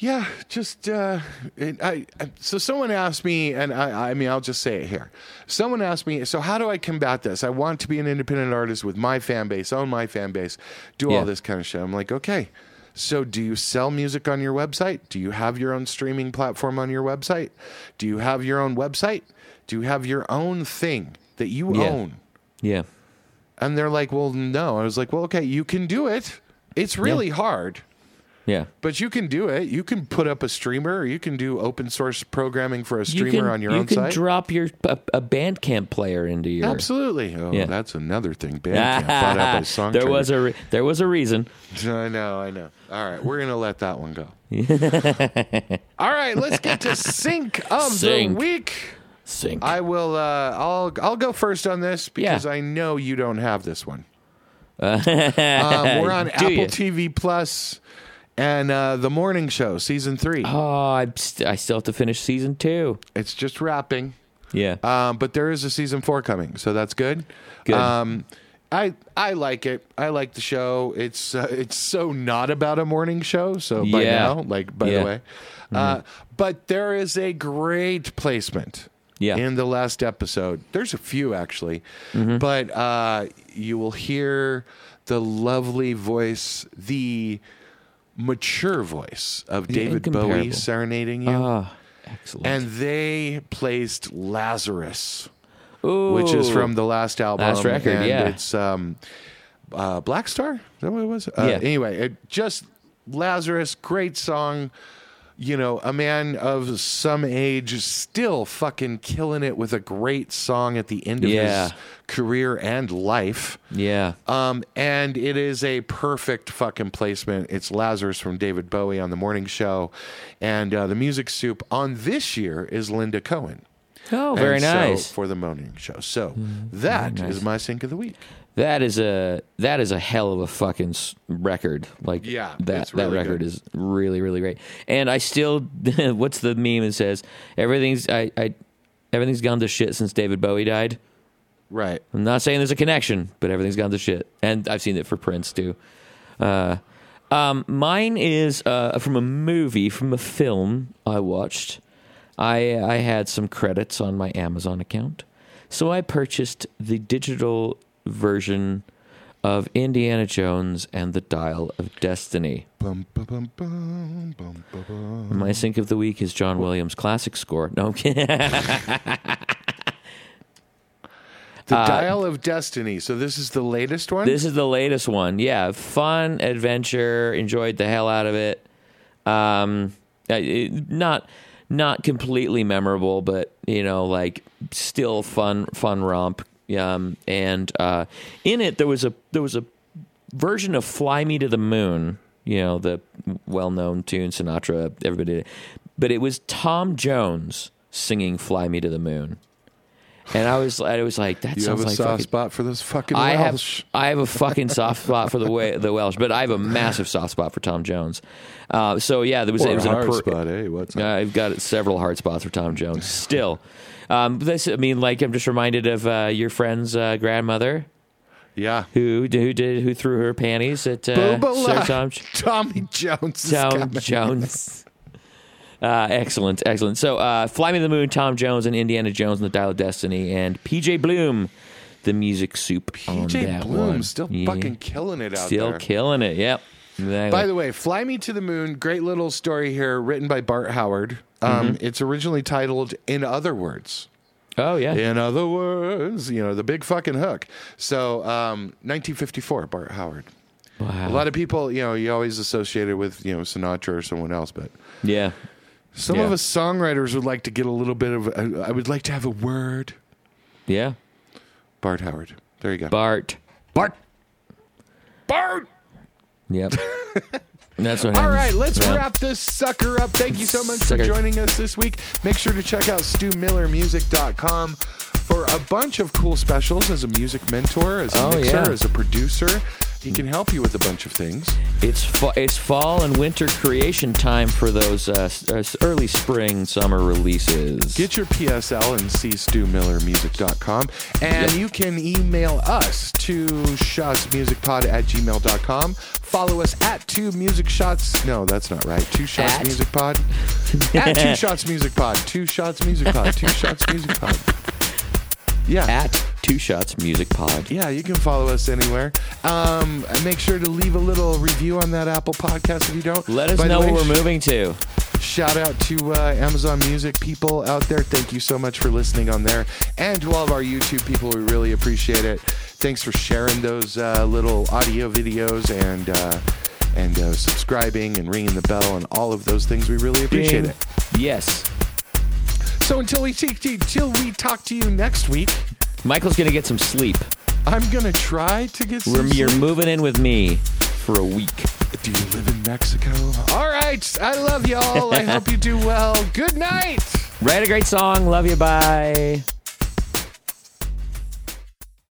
Yeah, just uh, it, I, I. So someone asked me, and I, I mean, I'll just say it here. Someone asked me, so how do I combat this? I want to be an independent artist with my fan base, own my fan base, do Yeah. all this kind of shit. I'm like, okay. So, do you sell music on your website? Do you have your own streaming platform on your website? Do you have your own website? Do you have your own thing that you Yeah. own? Yeah, And they're like, well, no. I was like, well, okay, you can do it. It's really hard. Yeah. But you can do it. You can put up a streamer, or you can do open source programming for a You streamer can, on your you own can drop your a, a Bandcamp player into your. Absolutely. Oh, Yeah. that's another thing. <laughs> Bandcamp bought out by Song there was a re- there was a reason. <laughs> I know, I know. All right, we're gonna let that one go. <laughs> All right, let's get to sync of Sync. the week. Sync. I will. Uh, I'll. I'll go first on this because Yeah. I know you don't have this one. um, we're on Do Apple you? TV Plus and uh, the Morning Show season three. Oh, I, st- I still have to finish season two. It's just wrapping, Yeah. um, but there is a season four coming, so that's good. Good. Um, I I like it. I like the show. It's uh, it's so not about a morning show. So by Yeah. now, like by Yeah. Mm-hmm. the way, uh, but there is a great placement. Yeah. In the last episode, there's a few actually, Mm-hmm. but uh, you will hear the lovely voice, the mature voice of David Bowie serenading you, Ah, excellent. and they placed Lazarus Ooh. which is from the last album. Last record, and yeah. It's um, uh, Blackstar. Is that what it was? Uh, Yeah. Anyway, it just Lazarus, great song. You know, a man of some age still fucking killing it with a great song at the end of Yeah. his career and life. Yeah. Um, and it is a perfect fucking placement. It's Lazarus from David Bowie on the morning show, and uh, the music soup on this year is Linda Cohen. Oh, very And nice. Mm, for the morning show. So that is my sync of the week. That is a that is a hell of a fucking record. Like Yeah, that it's that record good. is really really great. And I still <laughs> what's the meme that says everything's I, I everything's gone to shit since David Bowie died. Right. I'm not saying there's a connection, but everything's gone to shit. And I've seen it for Prince too. Uh, um, mine is uh, from a movie, from a film I watched. I I had some credits on my Amazon account, so I purchased the digital version of Indiana Jones and the Dial of Destiny. Bum, bum, bum, bum, ba, bum. My sync of the week is John Williams' classic score. No, I'm kidding. The Dial of Destiny. So this is the latest one. Uh, This is the latest one. Yeah, fun adventure. Enjoyed the hell out of it. Um, uh, it- not not completely memorable, but you know, like still fun fun romp. Um, and uh, in it there was a there was a version of "Fly Me to the Moon." You know, the well known tune Sinatra. Everybody, did it. but it was Tom Jones singing "Fly Me to the Moon." And I was, I was like, that you sounds have a like soft fucking- spot for those fucking I Welsh. have I have a fucking soft spot for the way the Welsh, but I have a massive soft spot for Tom Jones. Uh, so yeah, there was Or it was an hard spot, eh? What's up? I've got several hard spots for Tom Jones still. Um, this I mean, like I'm just reminded of uh, your friend's uh, grandmother yeah. who who did who threw her panties at uh, Sir Tom <laughs> Tommy Jones. Tom. Jones. <laughs> Uh, excellent, excellent. So, uh, Fly Me to the Moon, Tom Jones, and Indiana Jones and the Dial of Destiny, and PJ Bloom, the music soup PJ Bloom one. still Yeah. fucking killing it out Still there. killing it. Yep. Exactly. By the way, Fly Me to the Moon, great little story here, written by Bart Howard. Um, Mm-hmm. It's originally titled In Other Words. oh yeah. In other words, you know, the big fucking hook. So, um, 1954, Bart Howard. Wow. A lot of people, you know, you always associate it with, you know, Sinatra or someone else, but yeah. some Yeah. of us songwriters would like to get a little bit of, I would like to have a word. Yeah. Bart Howard. There you go. Bart. Bart. Bart. Yep. <laughs> That's what. All happens. right, let's Yeah. wrap this sucker up. Thank you so much Sucker. for joining us this week. Make sure to check out StuMillerMusic.com for a bunch of cool specials as a music mentor, as a Oh, mixer, yeah. as a producer. He can help you with a bunch of things. It's fa- it's fall and winter creation time for those uh, uh, early spring summer releases. Get your PSL and see StuMillerMusic.com. And Yep. you can email us to shotsmusicpod at gmail.com. Follow us at two music shots. No, that's not right. Two shots At? music pod. at <laughs> two shots music pod. Two shots music pod. Two shots music pod. Yeah. at Two Shots Music Pod. yeah, you can follow us anywhere. Um, and make sure to leave a little review on that Apple podcast if you don't. Let us By know way, where we're moving to. Shout out to uh, Amazon Music people out there. Thank you so much for listening on there. And to all of our YouTube people, we really appreciate it. Thanks for sharing those uh, little audio videos and uh, and uh, subscribing and ringing the bell and all of those things. We really appreciate Ding. it. Yes. So until we till we talk to you next week, Michael's gonna get some sleep. I'm gonna try to get some. We're, you're sleep. moving in with me for a week. Do you live in Mexico? All right. I love y'all. I <laughs> hope you do well. Good night. Write a great song. Love you. Bye.